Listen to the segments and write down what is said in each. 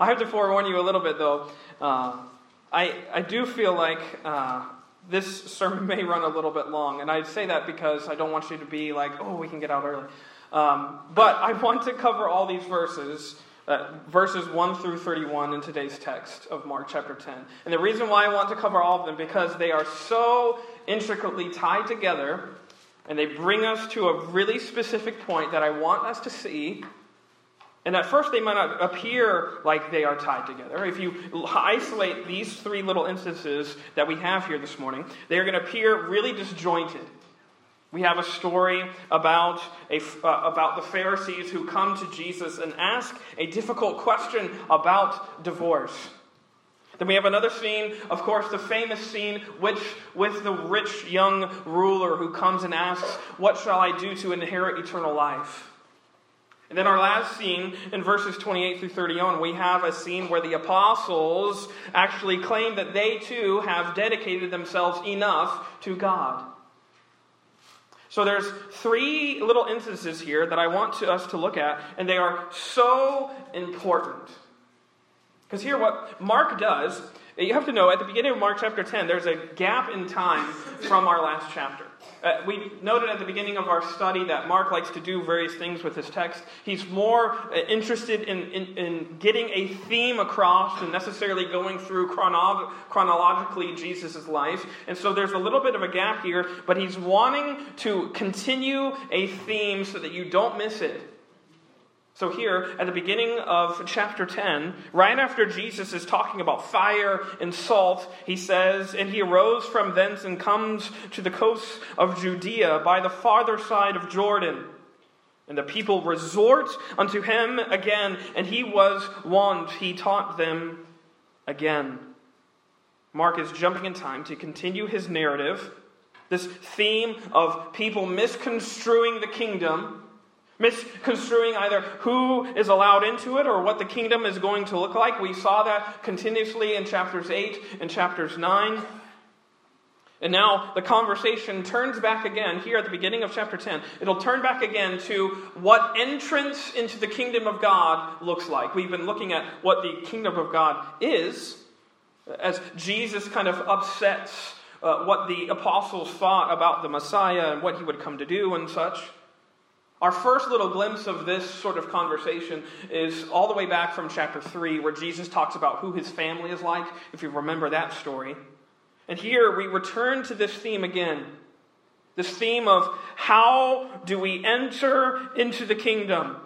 I have to forewarn you a little bit, though. Uh, I, I do feel like uh, this sermon may run a little bit long, and I say that because I don't want you to be like, oh, we can get out early. Um, but I want to cover all these verses, uh, verses 1 through 31 in today's text of Mark chapter 10. And the reason why I want to cover all of them because they are so intricately tied together, and they bring us to a really specific point that I want us to see and at first, they might not appear like they are tied together. If you isolate these three little instances that we have here this morning, they are going to appear really disjointed. We have a story about, a, uh, about the Pharisees who come to Jesus and ask a difficult question about divorce. Then we have another scene, of course, the famous scene which, with the rich young ruler who comes and asks, What shall I do to inherit eternal life? And then our last scene in verses 28 through 31, we have a scene where the apostles actually claim that they too have dedicated themselves enough to God. So there's three little instances here that I want to, us to look at, and they are so important. Because here, what Mark does, you have to know at the beginning of Mark chapter 10, there's a gap in time from our last chapter. Uh, we noted at the beginning of our study that Mark likes to do various things with his text. He's more uh, interested in, in, in, getting a theme across than necessarily going through chrono- chronologically Jesus' life. And so there's a little bit of a gap here, but he's wanting to continue a theme so that you don't miss it. So, here at the beginning of chapter 10, right after Jesus is talking about fire and salt, he says, And he arose from thence and comes to the coast of Judea by the farther side of Jordan. And the people resort unto him again, and he was wont. He taught them again. Mark is jumping in time to continue his narrative, this theme of people misconstruing the kingdom misconstruing either who is allowed into it or what the kingdom is going to look like. We saw that continuously in chapters 8 and chapters 9. And now the conversation turns back again here at the beginning of chapter 10. It'll turn back again to what entrance into the kingdom of God looks like. We've been looking at what the kingdom of God is as Jesus kind of upsets uh, what the apostles thought about the Messiah and what he would come to do and such. Our first little glimpse of this sort of conversation is all the way back from chapter 3, where Jesus talks about who his family is like, if you remember that story. And here we return to this theme again this theme of how do we enter into the kingdom?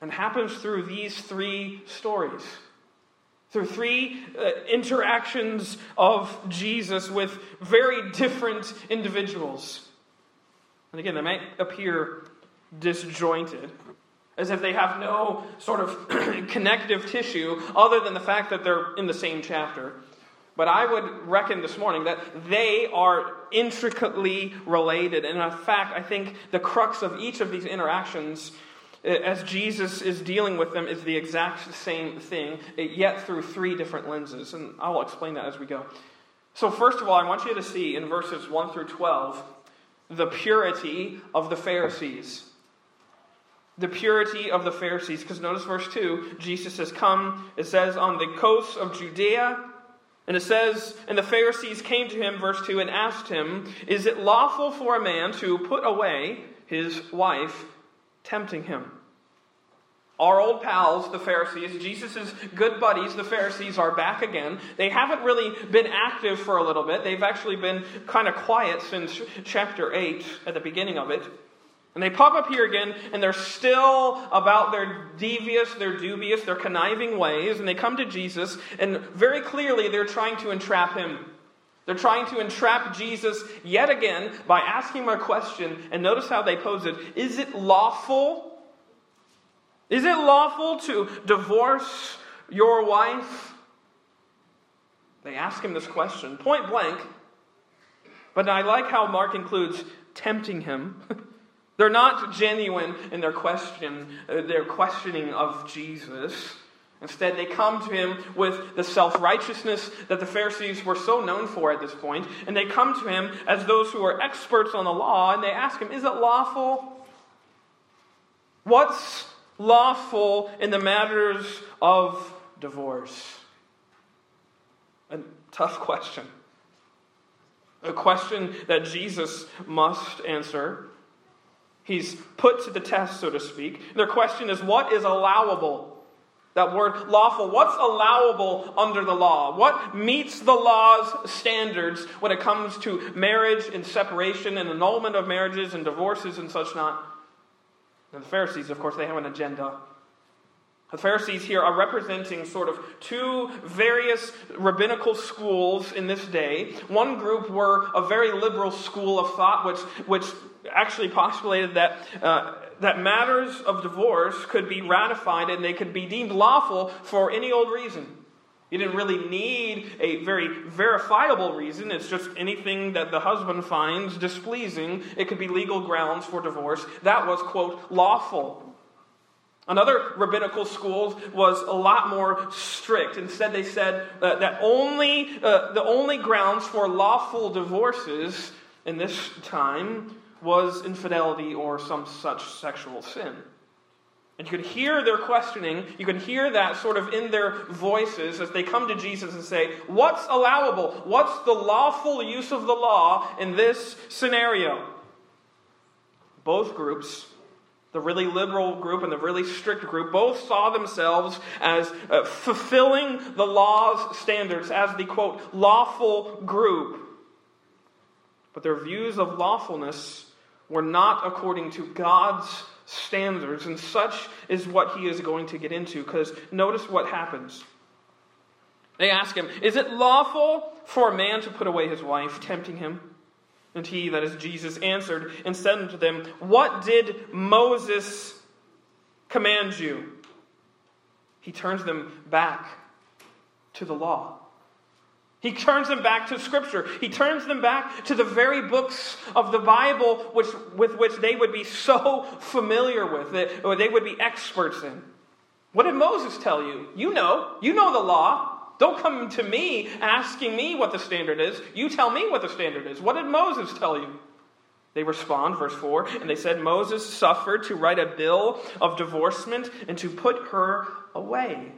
And happens through these three stories. Through three uh, interactions of Jesus with very different individuals. And again, they might appear disjointed, as if they have no sort of connective tissue other than the fact that they're in the same chapter. But I would reckon this morning that they are intricately related. And in fact, I think the crux of each of these interactions, eh, as Jesus is dealing with them, is the exact same thing, eh, yet through three different lenses. And I will explain that as we go. So, first of all, I want you to see in verses 1 through 12 the purity of the Pharisees the purity of the Pharisees. Because notice verse 2, Jesus has come, it says, on the coast of Judea. And it says, And the Pharisees came to him, verse 2, and asked him, Is it lawful for a man to put away his wife, tempting him? Our old pals, the Pharisees, Jesus' good buddies, the Pharisees, are back again. They haven't really been active for a little bit. They've actually been kind of quiet since chapter 8, at the beginning of it. And they pop up here again, and they're still about their devious, their dubious, their conniving ways. And they come to Jesus, and very clearly they're trying to entrap him. They're trying to entrap Jesus yet again by asking him a question. And notice how they pose it Is it lawful? Is it lawful to divorce your wife? They ask him this question, point blank. But I like how Mark includes tempting him. They're not genuine in their question, uh, their questioning of Jesus. Instead, they come to him with the self righteousness that the Pharisees were so known for at this point, and they come to him as those who are experts on the law, and they ask him, Is it lawful? What's lawful in the matters of divorce? A tough question. A question that Jesus must answer. He's put to the test, so to speak. Their question is what is allowable? That word lawful, what's allowable under the law? What meets the law's standards when it comes to marriage and separation and annulment of marriages and divorces and such not? And the Pharisees, of course, they have an agenda. The Pharisees here are representing sort of two various rabbinical schools in this day. One group were a very liberal school of thought, which, which actually postulated that uh, that matters of divorce could be ratified and they could be deemed lawful for any old reason. You didn't really need a very verifiable reason. It's just anything that the husband finds displeasing. It could be legal grounds for divorce. That was, quote, lawful. Another rabbinical school was a lot more strict. Instead, they said uh, that only, uh, the only grounds for lawful divorces in this time was infidelity or some such sexual sin. And you can hear their questioning, you can hear that sort of in their voices as they come to Jesus and say, What's allowable? What's the lawful use of the law in this scenario? Both groups, the really liberal group and the really strict group, both saw themselves as uh, fulfilling the law's standards, as the quote, lawful group. But their views of lawfulness were not according to God's standards. And such is what he is going to get into, because notice what happens. They ask him, Is it lawful for a man to put away his wife, tempting him? And he, that is Jesus, answered and said unto them, What did Moses command you? He turns them back to the law. He turns them back to Scripture. He turns them back to the very books of the Bible which, with which they would be so familiar with, it, or they would be experts in. What did Moses tell you? You know. You know the law. Don't come to me asking me what the standard is. You tell me what the standard is. What did Moses tell you? They respond, verse 4, and they said, Moses suffered to write a bill of divorcement and to put her away.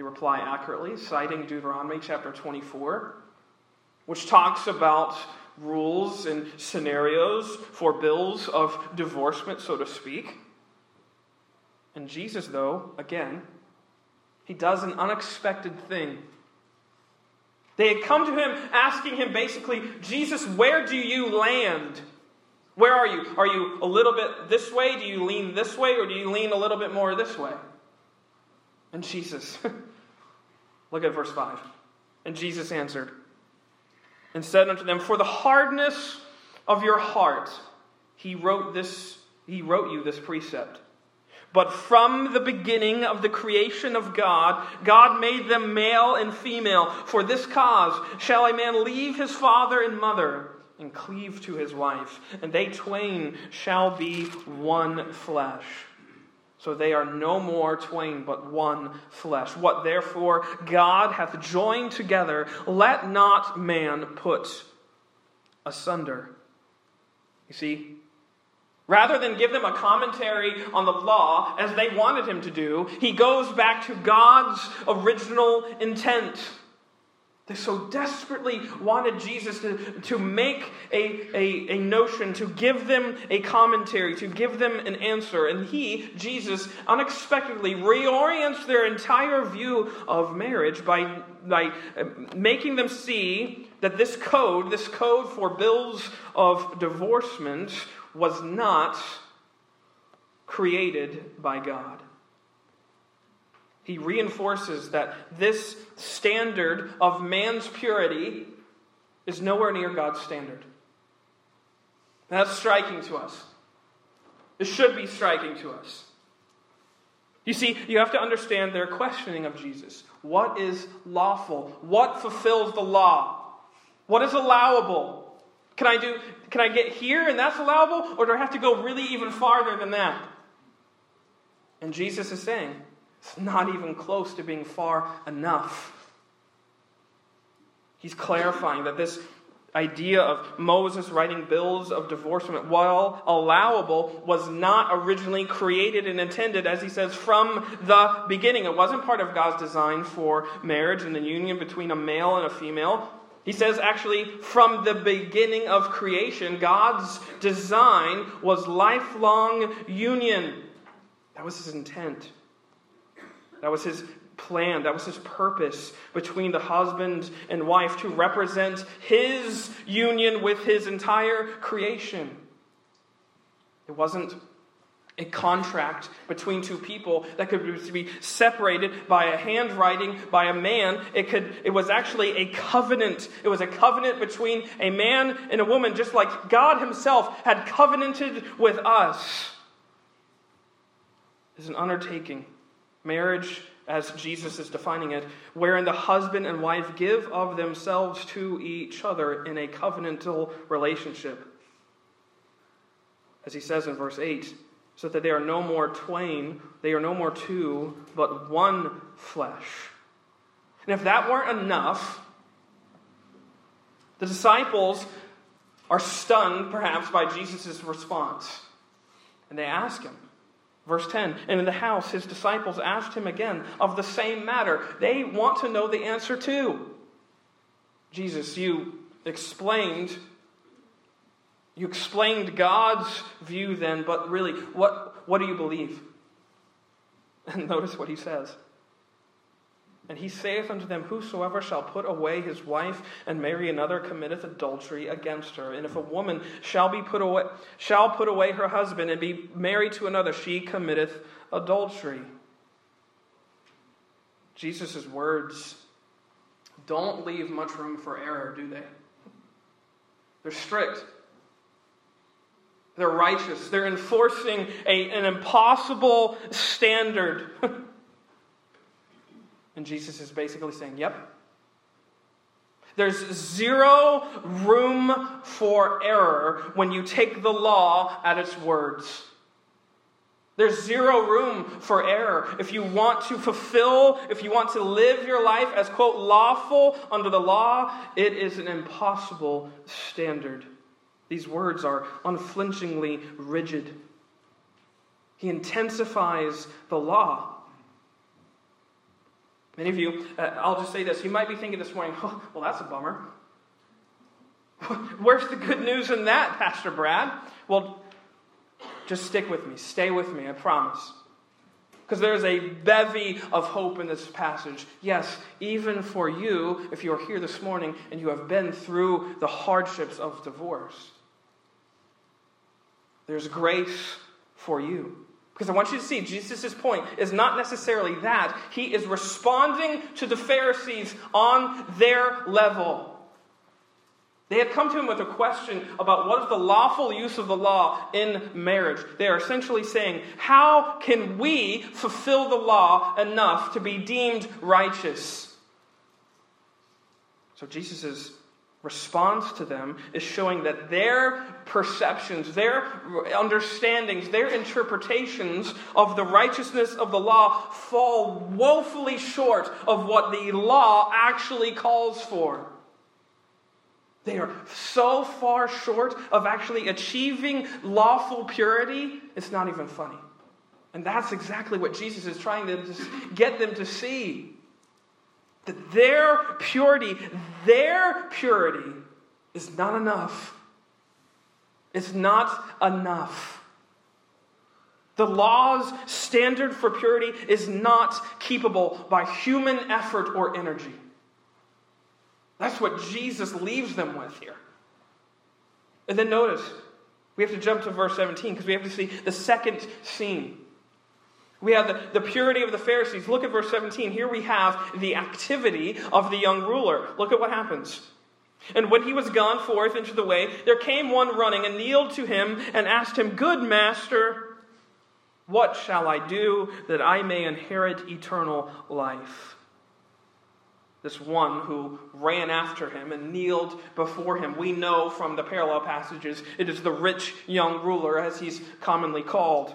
They reply accurately, citing Deuteronomy chapter 24, which talks about rules and scenarios for bills of divorcement, so to speak. And Jesus, though, again, he does an unexpected thing. They had come to him asking him basically, Jesus, where do you land? Where are you? Are you a little bit this way? Do you lean this way? Or do you lean a little bit more this way? And Jesus, look at verse 5. And Jesus answered and said unto them, For the hardness of your heart, he wrote this, he wrote you this precept. But from the beginning of the creation of God, God made them male and female. For this cause shall a man leave his father and mother and cleave to his wife, and they twain shall be one flesh. So they are no more twain, but one flesh. What therefore God hath joined together, let not man put asunder. You see, rather than give them a commentary on the law as they wanted him to do, he goes back to God's original intent. They so desperately wanted Jesus to, to make a, a, a notion, to give them a commentary, to give them an answer. And he, Jesus, unexpectedly reorients their entire view of marriage by, by uh, making them see that this code, this code for bills of divorcement, was not created by God he reinforces that this standard of man's purity is nowhere near God's standard. And that's striking to us. It should be striking to us. You see, you have to understand their questioning of Jesus. What is lawful? What fulfills the law? What is allowable? Can I do can I get here and that's allowable or do I have to go really even farther than that? And Jesus is saying, it's not even close to being far enough. He's clarifying that this idea of Moses writing bills of divorcement, while allowable, was not originally created and intended, as he says, from the beginning. It wasn't part of God's design for marriage and the union between a male and a female. He says, actually, from the beginning of creation, God's design was lifelong union. That was his intent. That was his plan, that was his purpose between the husband and wife to represent his union with his entire creation. It wasn't a contract between two people that could be separated by a handwriting by a man. It could it was actually a covenant. It was a covenant between a man and a woman just like god himself had covenanted with us. It's an undertaking marriage as Jesus is defining it, wherein the husband and wife give of themselves to each other in a covenantal relationship. As he says in verse 8, so that they are no more twain, they are no more two, but one flesh. And if that weren't enough, the disciples are stunned, perhaps, by Jesus' response. And they ask him, Verse 10 And in the house, his disciples asked him again of the same matter. They want to know the answer too. Jesus, you explained. You explained God's view then, but really, what, what do you believe? And notice what he says. And he saith unto them, Whosoever shall put away his wife and marry another committeth adultery against her. And if a woman shall be put away shall put away her husband and be married to another, she committeth adultery. Jesus' words don't leave much room for error, do they? They're strict. They're righteous. They're enforcing a, an impossible standard. And Jesus is basically saying, Yep. There's zero room for error when you take the law at its words. There's zero room for error. If you want to fulfill, if you want to live your life as, quote, lawful under the law, it is an impossible standard. These words are unflinchingly rigid. He intensifies the law. Many of you, uh, I'll just say this, you might be thinking this morning, oh, well, that's a bummer. Where's the good news in that, Pastor Brad? Well, just stick with me. Stay with me, I promise. Because there's a bevy of hope in this passage. Yes, even for you, if you're here this morning and you have been through the hardships of divorce, there's grace for you. Because I want you to see, Jesus' point is not necessarily that. He is responding to the Pharisees on their level. They had come to him with a question about what is the lawful use of the law in marriage. They are essentially saying, How can we fulfill the law enough to be deemed righteous? So Jesus is response to them is showing that their perceptions, their understandings, their interpretations of the righteousness of the law fall woefully short of what the law actually calls for. They are so far short of actually achieving lawful purity, it's not even funny. And that's exactly what Jesus is trying to get them to see. That their purity, their purity is not enough. It's not enough. The law's standard for purity is not keepable by human effort or energy. That's what Jesus leaves them with here. And then notice, we have to jump to verse 17 because we have to see the second scene. We have the, the purity of the Pharisees. Look at verse 17. Here we have the activity of the young ruler. Look at what happens. And when he was gone forth into the way, there came one running and kneeled to him and asked him, Good master, what shall I do that I may inherit eternal life? This one who ran after him and kneeled before him, we know from the parallel passages, it is the rich young ruler, as he's commonly called.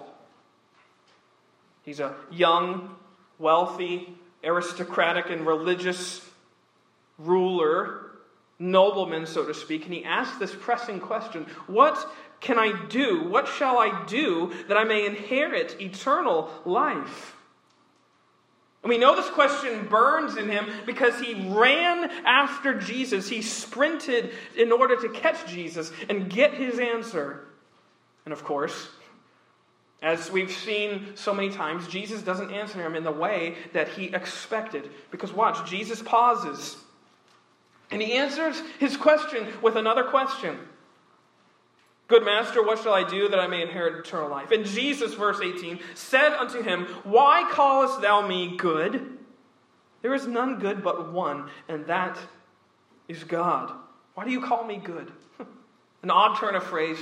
He's a young, wealthy, aristocratic, and religious ruler nobleman, so to speak, and he asks this pressing question What can I do? What shall I do that I may inherit eternal life? And we know this question burns in him because he ran after Jesus. He sprinted in order to catch Jesus and get his answer. And of course, as we've seen so many times, Jesus doesn't answer him in the way that he expected. Because watch, Jesus pauses and he answers his question with another question. Good master, what shall I do that I may inherit eternal life? And Jesus, verse 18, said unto him, Why callest thou me good? There is none good but one, and that is God. Why do you call me good? An odd turn of phrase,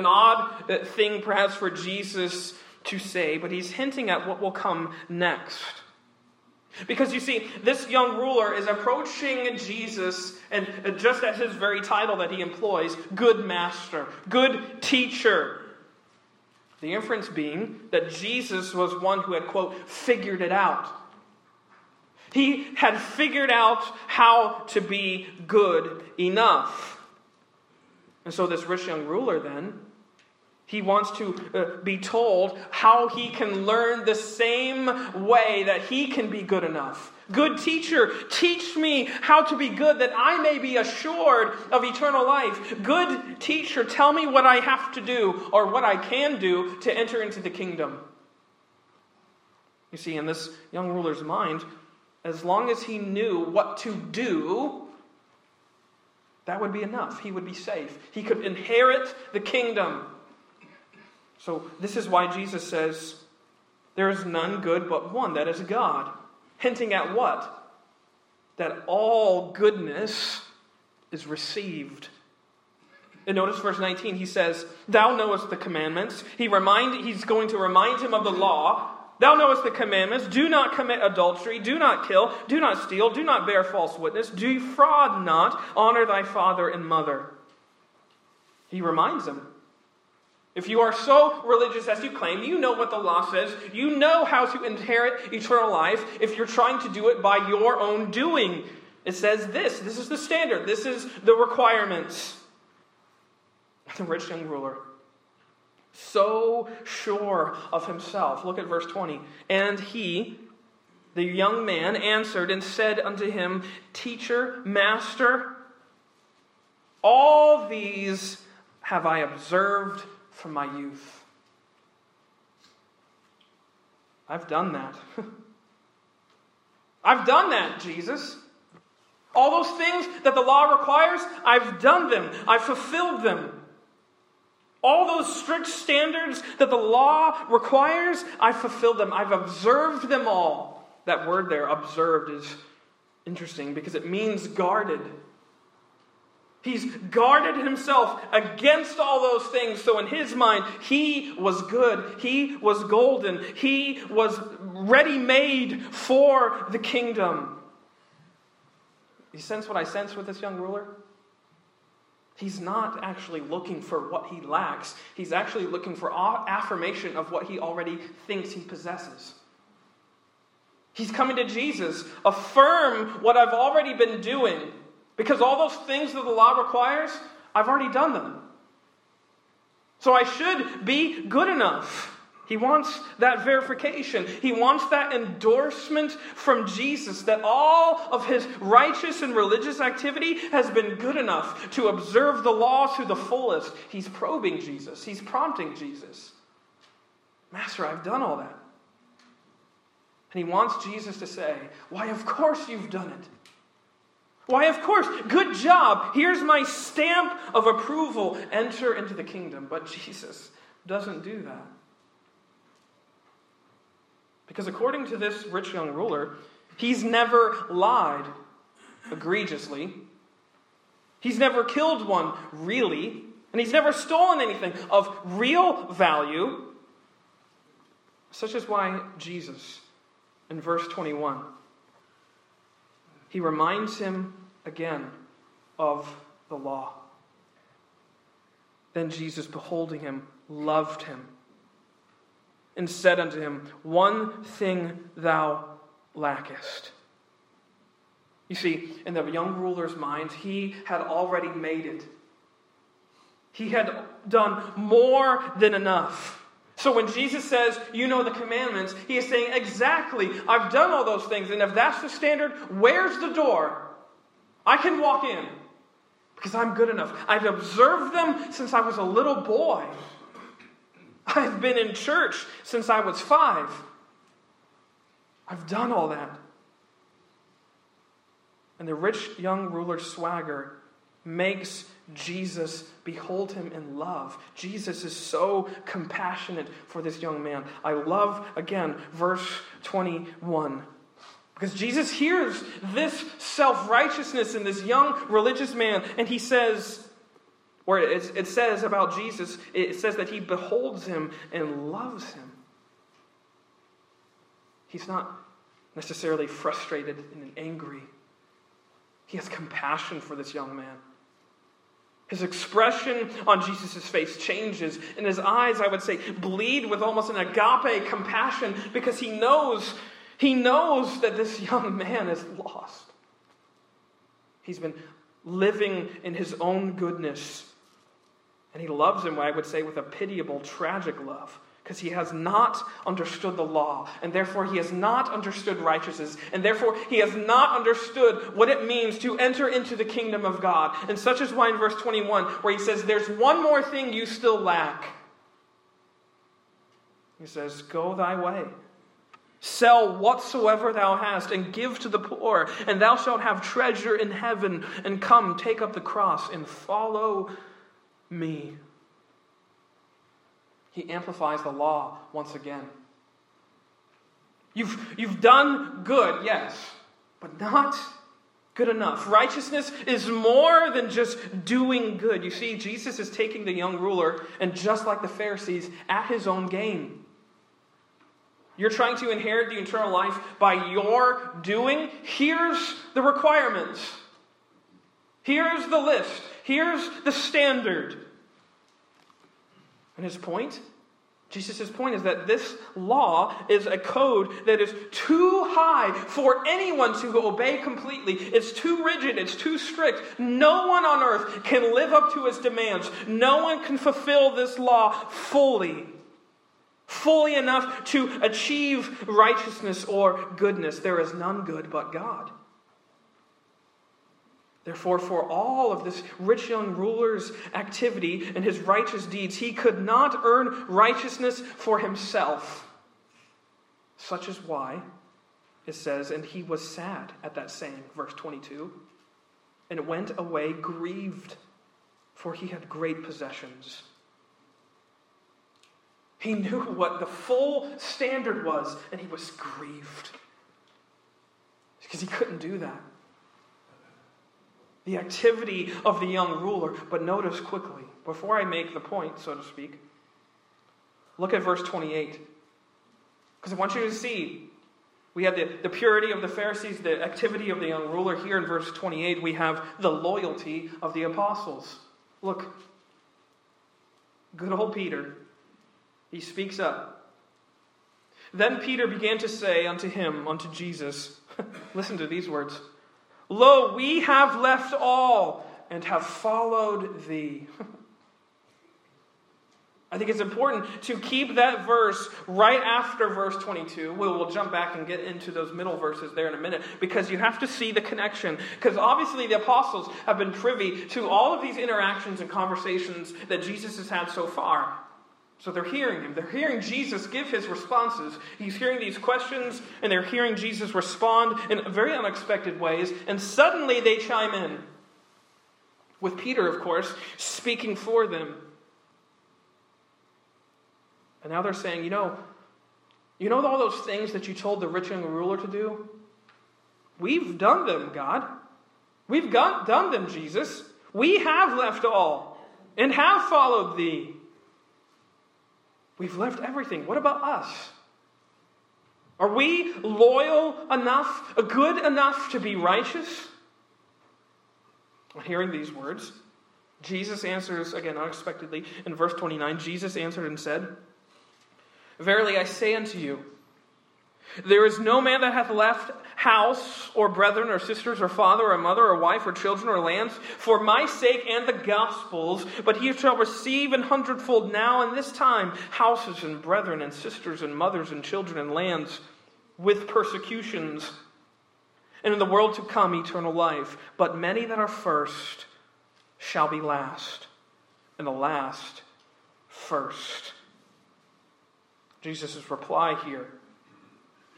an odd uh, thing perhaps for Jesus to say, but he's hinting at what will come next. Because you see, this young ruler is approaching Jesus, and just at his very title that he employs, good master, good teacher. The inference being that Jesus was one who had, quote, figured it out. He had figured out how to be good enough. And so, this rich young ruler then he wants to uh, be told how he can learn the same way that he can be good enough. Good teacher, teach me how to be good that I may be assured of eternal life. Good teacher, tell me what I have to do or what I can do to enter into the kingdom. You see, in this young ruler's mind, as long as he knew what to do, that would be enough. He would be safe. He could inherit the kingdom. So, this is why Jesus says, There is none good but one, that is God. Hinting at what? That all goodness is received. And notice verse 19, he says, Thou knowest the commandments. He remind, he's going to remind him of the law. Thou knowest the commandments. Do not commit adultery. Do not kill. Do not steal. Do not bear false witness. Defraud not. Honor thy father and mother. He reminds him if you are so religious as you claim, you know what the law says. You know how to inherit eternal life if you're trying to do it by your own doing. It says this this is the standard, this is the requirements. The rich young ruler, so sure of himself. Look at verse 20. And he, the young man, answered and said unto him, Teacher, Master, all these have I observed from my youth. I've done that. I've done that, Jesus. All those things that the law requires, I've done them. I've fulfilled them. All those strict standards that the law requires, I've fulfilled them. I've observed them all. That word there, observed, is interesting because it means guarded. He's guarded himself against all those things. So, in his mind, he was good. He was golden. He was ready made for the kingdom. You sense what I sense with this young ruler? He's not actually looking for what he lacks, he's actually looking for affirmation of what he already thinks he possesses. He's coming to Jesus, affirm what I've already been doing. Because all those things that the law requires, I've already done them. So I should be good enough. He wants that verification. He wants that endorsement from Jesus that all of his righteous and religious activity has been good enough to observe the law to the fullest. He's probing Jesus, he's prompting Jesus. Master, I've done all that. And he wants Jesus to say, Why, of course you've done it. Why, of course, good job. Here's my stamp of approval. Enter into the kingdom. But Jesus doesn't do that. Because according to this rich young ruler, he's never lied egregiously. He's never killed one really. And he's never stolen anything of real value. Such is why Jesus, in verse 21, he reminds him again of the law. Then Jesus, beholding him, loved him and said unto him, One thing thou lackest. You see, in the young ruler's mind, he had already made it. He had done more than enough. So when Jesus says, You know the commandments, he is saying, Exactly, I've done all those things. And if that's the standard, where's the door? I can walk in because I'm good enough. I've observed them since I was a little boy. I've been in church since I was five. I've done all that. And the rich young ruler's swagger makes Jesus behold him in love. Jesus is so compassionate for this young man. I love, again, verse 21. Because Jesus hears this self righteousness in this young religious man, and he says, or it, it says about Jesus, it says that he beholds him and loves him. He's not necessarily frustrated and angry. He has compassion for this young man. His expression on Jesus' face changes, and his eyes, I would say, bleed with almost an agape compassion because he knows, he knows that this young man is lost. He's been living in his own goodness, and he loves him, I would say, with a pitiable, tragic love because he has not understood the law, and therefore he has not understood righteousness, and therefore he has not understood what it means to enter into the kingdom of God. And such is why in verse 21, where he says, There's one more thing you still lack. He says, Go thy way. Sell whatsoever thou hast and give to the poor, and thou shalt have treasure in heaven. And come, take up the cross and follow me he amplifies the law once again. You've, you've done good, yes, but not good enough. Righteousness is more than just doing good. You see, Jesus is taking the young ruler, and just like the Pharisees, at his own game. You're trying to inherit the eternal life by your doing. Here's the requirements. Here's the list. Here's the standard. And his point? Jesus' point is that this law is a code that is too high for anyone to obey completely. It's too rigid, it's too strict. No one on earth can live up to its demands. No one can fulfill this law fully. Fully enough to achieve righteousness or goodness. There is none good but God. Therefore, for all of this rich young ruler's activity and his righteous deeds, he could not earn righteousness for himself. Such is why it says, and he was sad at that saying, verse 22, and went away grieved, for he had great possessions. He knew what the full standard was, and he was grieved because he couldn't do that the activity of the young ruler. But notice quickly, before I make the point, so to speak, look at verse 28. Because I want you to see, we had the, the purity of the Pharisees, the activity of the young ruler. Here in verse 28, we have the loyalty of the apostles. Look, good old Peter, he speaks up. Then Peter began to say unto him, unto Jesus, listen to these words. Lo, we have left all and have followed thee. I think it's important to keep that verse right after verse 22. We'll, we'll, jump back and get into those middle verses there in a minute because you have to see the connection. Because obviously, the apostles have been privy to all of these interactions and conversations that Jesus has had so far. So they're hearing him. They're hearing Jesus give his responses. He's hearing these questions, and they're hearing Jesus respond in very unexpected ways. And suddenly they chime in. With Peter, of course, speaking for them. And now they're saying, you know, you know all those things that you told the rich young ruler to do? We've done them, God. We've got, done them, Jesus. We have left all and have followed thee. We've left everything. What about us? Are we loyal enough, good enough to be righteous? Hearing these words, Jesus answers again unexpectedly in verse 29. Jesus answered and said, Verily I say unto you, there is no man that hath left house or brethren or sisters or father or mother or wife or children or lands for my sake and the gospel's, but he shall receive an hundredfold now in this time houses and brethren and sisters and mothers and children and lands with persecutions. And in the world to come, eternal life. But many that are first shall be last, and the last first. Jesus' reply here.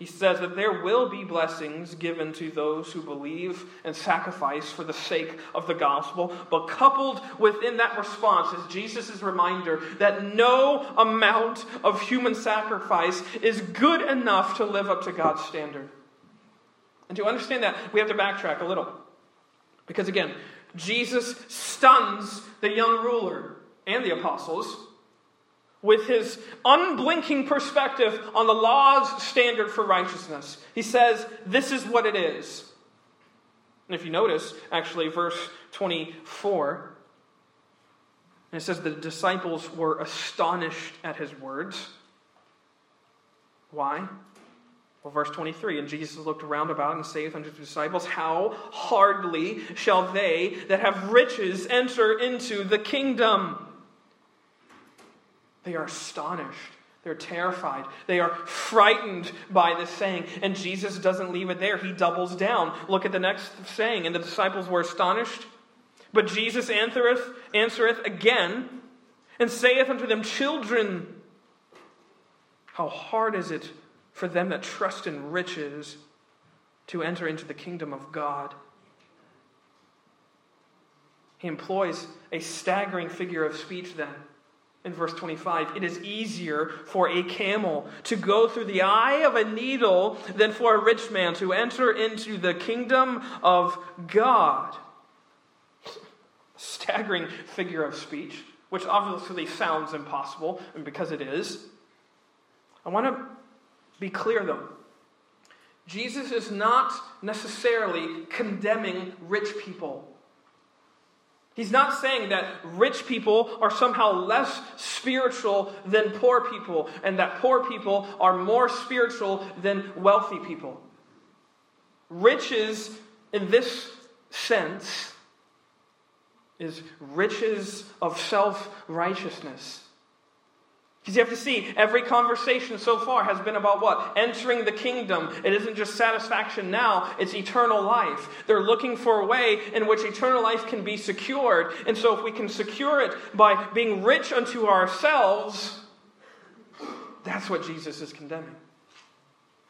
He says that there will be blessings given to those who believe and sacrifice for the sake of the gospel, but coupled within that response is Jesus' reminder that no amount of human sacrifice is good enough to live up to God's standard. And to understand that, we have to backtrack a little. Because again, Jesus stuns the young ruler and the apostles with his unblinking perspective on the law's standard for righteousness. He says, This is what it is. And if you notice, actually, verse 24, it says the disciples were astonished at his words. Why? Well, verse 23 And Jesus looked around about and saith unto his disciples, How hardly shall they that have riches enter into the kingdom? They are astonished. They're terrified. They are frightened by this saying. And Jesus doesn't leave it there. He doubles down. Look at the next saying. And the disciples were astonished. But Jesus answereth, answereth again and saith unto them, Children, how hard is it for them that trust in riches to enter into the kingdom of God? He employs a staggering figure of speech then in verse 25, it is easier for a camel to go through the eye of a needle than for a rich man to enter into the kingdom of God. Staggering figure of speech, which obviously sounds impossible, and because it is. I want to be clear though. Jesus is not necessarily condemning rich people He's not saying that rich people are somehow less spiritual than poor people, and that poor people are more spiritual than wealthy people. Riches, in this sense, is riches of self righteousness. Because you have to see, every conversation so far has been about what? Entering the kingdom. It isn't just satisfaction now, it's eternal life. They're looking for a way in which eternal life can be secured. And so, if we can secure it by being rich unto ourselves, that's what Jesus is condemning.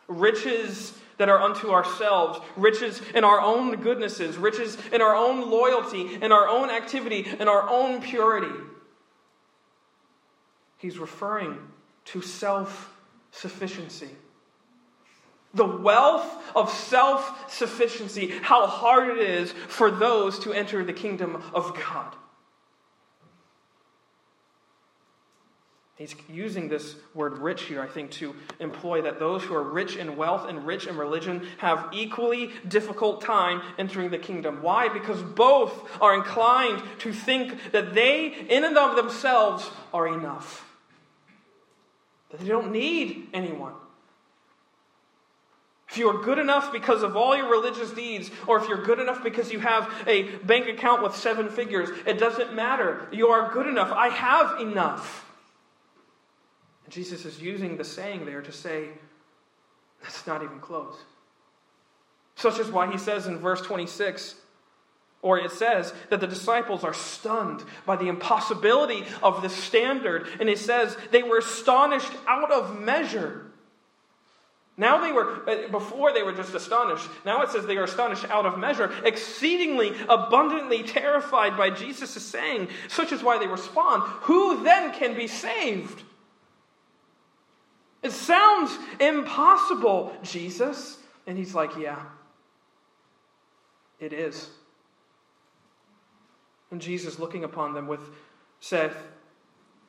Riches that are unto ourselves, riches in our own goodnesses, riches in our own loyalty, in our own activity, in our own purity. He's referring to self sufficiency. The wealth of self sufficiency, how hard it is for those to enter the kingdom of God. He's using this word rich here, I think, to employ that those who are rich in wealth and rich in religion have equally difficult time entering the kingdom. Why? Because both are inclined to think that they, in and of themselves, are enough they don't need anyone. If you are good enough because of all your religious deeds, or if you're good enough because you have a bank account with seven figures, it doesn't matter. You are good enough. I have enough. Jesus is using the saying there to say, that's not even close. Such is why he says in verse 26, or it says that the disciples are stunned by the impossibility of the standard. And it says they were astonished out of measure. Now they were, uh, before they were just astonished. Now it says they are astonished out of measure, exceedingly abundantly terrified by Jesus' saying. Such is why they respond Who then can be saved? It sounds impossible, Jesus. And he's like, Yeah, it is. And Jesus, looking upon them, with, saith,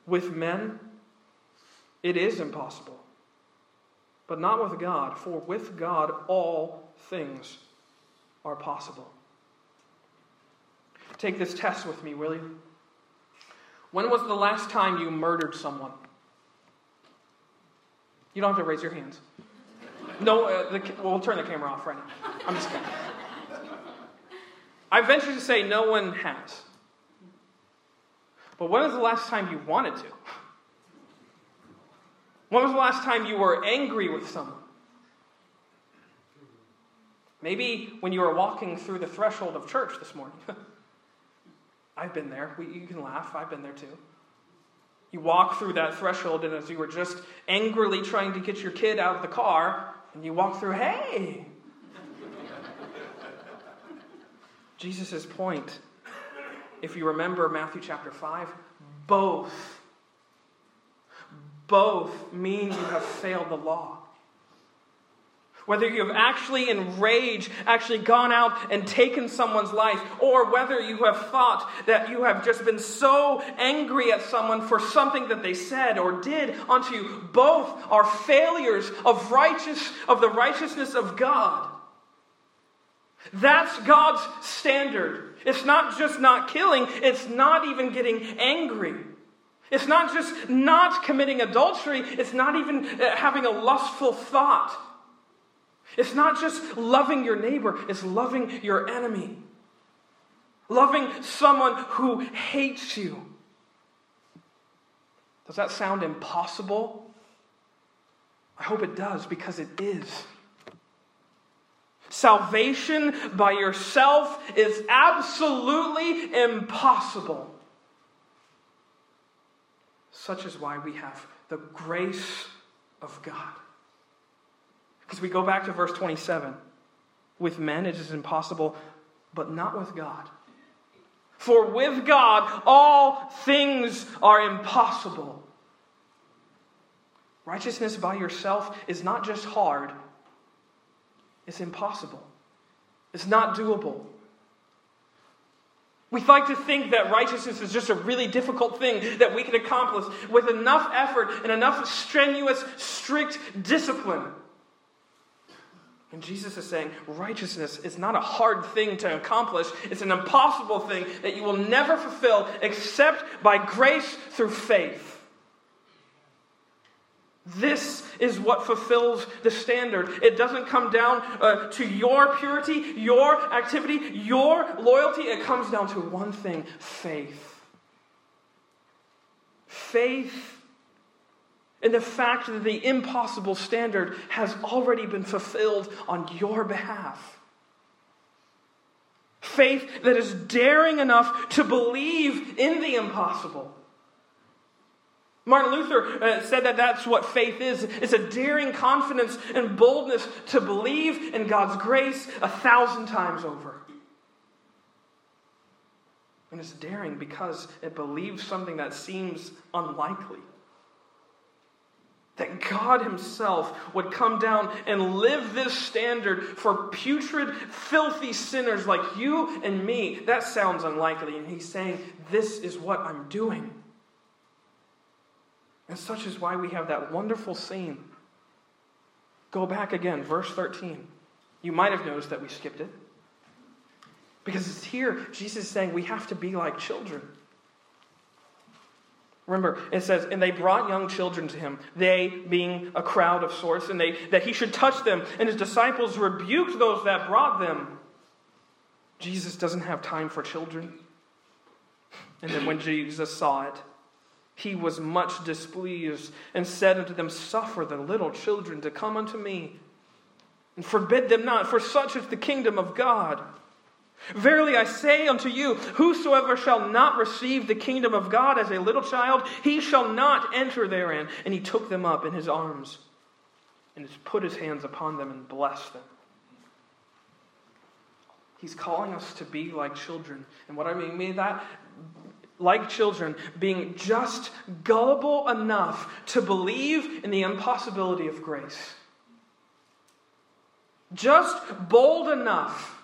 With men it is impossible, but not with God, for with God all things are possible. Take this test with me, will you? When was the last time you murdered someone? You don't have to raise your hands. No, uh, the, we'll turn the camera off right now. I'm just kidding. I venture to say no one has. But when was the last time you wanted to? When was the last time you were angry with someone? Maybe when you were walking through the threshold of church this morning. I've been there. We, you can laugh. I've been there too. You walk through that threshold, and as you were just angrily trying to get your kid out of the car, and you walk through, hey! Jesus' point, if you remember Matthew chapter 5, both, both mean you have failed the law. Whether you have actually, in rage, actually gone out and taken someone's life, or whether you have thought that you have just been so angry at someone for something that they said or did unto you, both are failures of righteous of the righteousness of God. That's God's standard. It's not just not killing, it's not even getting angry. It's not just not committing adultery, it's not even uh, having a lustful thought. It's not just loving your neighbor, it's loving your enemy. Loving someone who hates you. Does that sound impossible? I hope it does because it is. Salvation by yourself is absolutely impossible. Such is why we have the grace of God. Because we go back to verse 27. With men it is impossible, but not with God. For with God all things are impossible. Righteousness by yourself is not just hard, it's impossible. It's not doable. We like to think that righteousness is just a really difficult thing that we can accomplish with enough effort and enough strenuous, strict discipline. And Jesus is saying righteousness is not a hard thing to accomplish, it's an impossible thing that you will never fulfill except by grace through faith. This is what fulfills the standard. It doesn't come down uh, to your purity, your activity, your loyalty. It comes down to one thing faith. Faith in the fact that the impossible standard has already been fulfilled on your behalf. Faith that is daring enough to believe in the impossible. Martin Luther uh, said that that's what faith is. It's a daring confidence and boldness to believe in God's grace a thousand times over. And it's daring because it believes something that seems unlikely that God Himself would come down and live this standard for putrid, filthy sinners like you and me. That sounds unlikely. And He's saying, This is what I'm doing. And such is why we have that wonderful scene. Go back again, verse 13. You might have noticed that we skipped it. Because it's here, Jesus is saying we have to be like children. Remember, it says, and they brought young children to him, they being a crowd of sorts, and they that he should touch them. And his disciples rebuked those that brought them. Jesus doesn't have time for children. And then when Jesus saw it, he was much displeased and said unto them, Suffer the little children to come unto me, and forbid them not, for such is the kingdom of God. Verily I say unto you, whosoever shall not receive the kingdom of God as a little child, he shall not enter therein. And he took them up in his arms and put his hands upon them and blessed them. He's calling us to be like children. And what I mean by that, like children, being just gullible enough to believe in the impossibility of grace. Just bold enough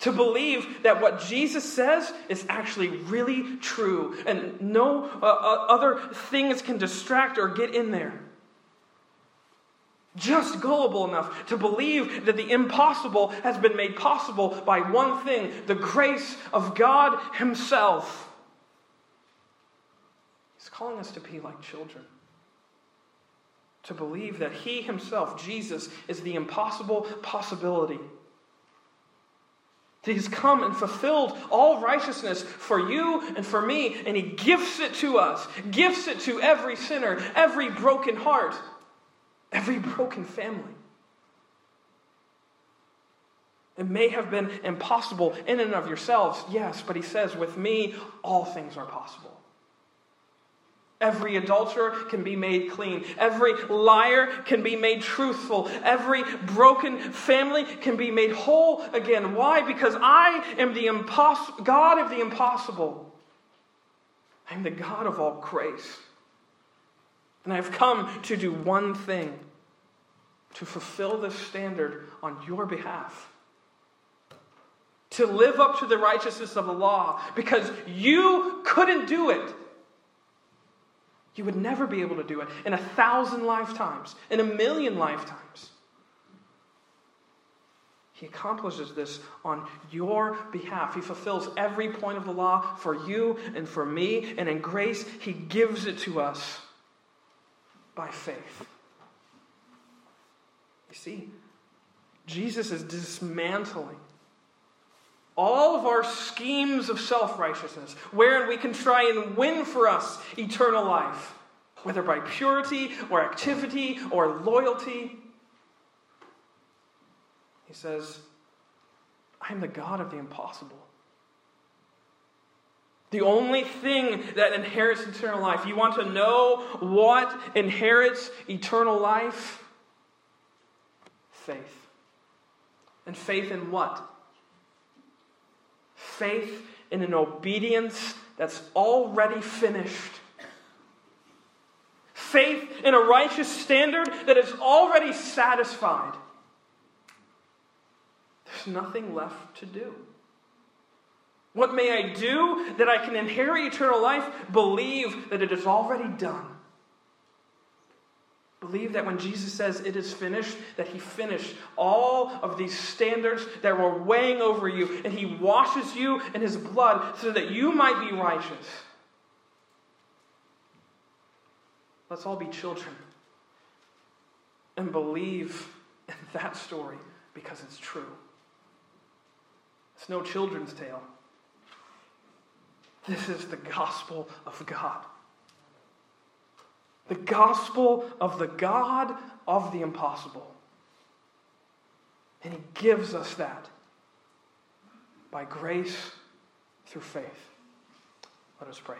to believe that what Jesus says is actually really true and no uh, uh, other things can distract or get in there. Just gullible enough to believe that the impossible has been made possible by one thing the grace of God Himself. He's calling us to be like children, to believe that He Himself, Jesus, is the impossible possibility. That He's come and fulfilled all righteousness for you and for me, and He gifts it to us, gifts it to every sinner, every broken heart, every broken family. It may have been impossible in and of yourselves, yes, but He says, with me, all things are possible. Every adulterer can be made clean. Every liar can be made truthful. Every broken family can be made whole again. Why? Because I am the God of the impossible. I am the God of all grace. And I've come to do one thing to fulfill this standard on your behalf. To live up to the righteousness of the law because you couldn't do it. You would never be able to do it in a thousand lifetimes, in a million lifetimes. He accomplishes this on your behalf. He fulfills every point of the law for you and for me, and in grace, He gives it to us by faith. You see, Jesus is dismantling all of our schemes of self righteousness, wherein we can try and win for us eternal life, whether by purity or activity or loyalty. He says, I am the God of the impossible. The only thing that inherits eternal life. You want to know what inherits eternal life? Faith. And faith in what? faith in an obedience that's already finished. Faith in a righteous standard that is already satisfied. There's nothing left to do. What may I do that I can inherit eternal life? Believe that it is already done. Believe that when Jesus says it is finished, that he finished all of these standards that were weighing over you, and he washes you in his blood so that you might be righteous. Let's all be children and believe in that story because it's true. It's no children's tale. This is the gospel of God. The gospel of the God of the impossible. And he gives us that by grace through faith. Let us pray.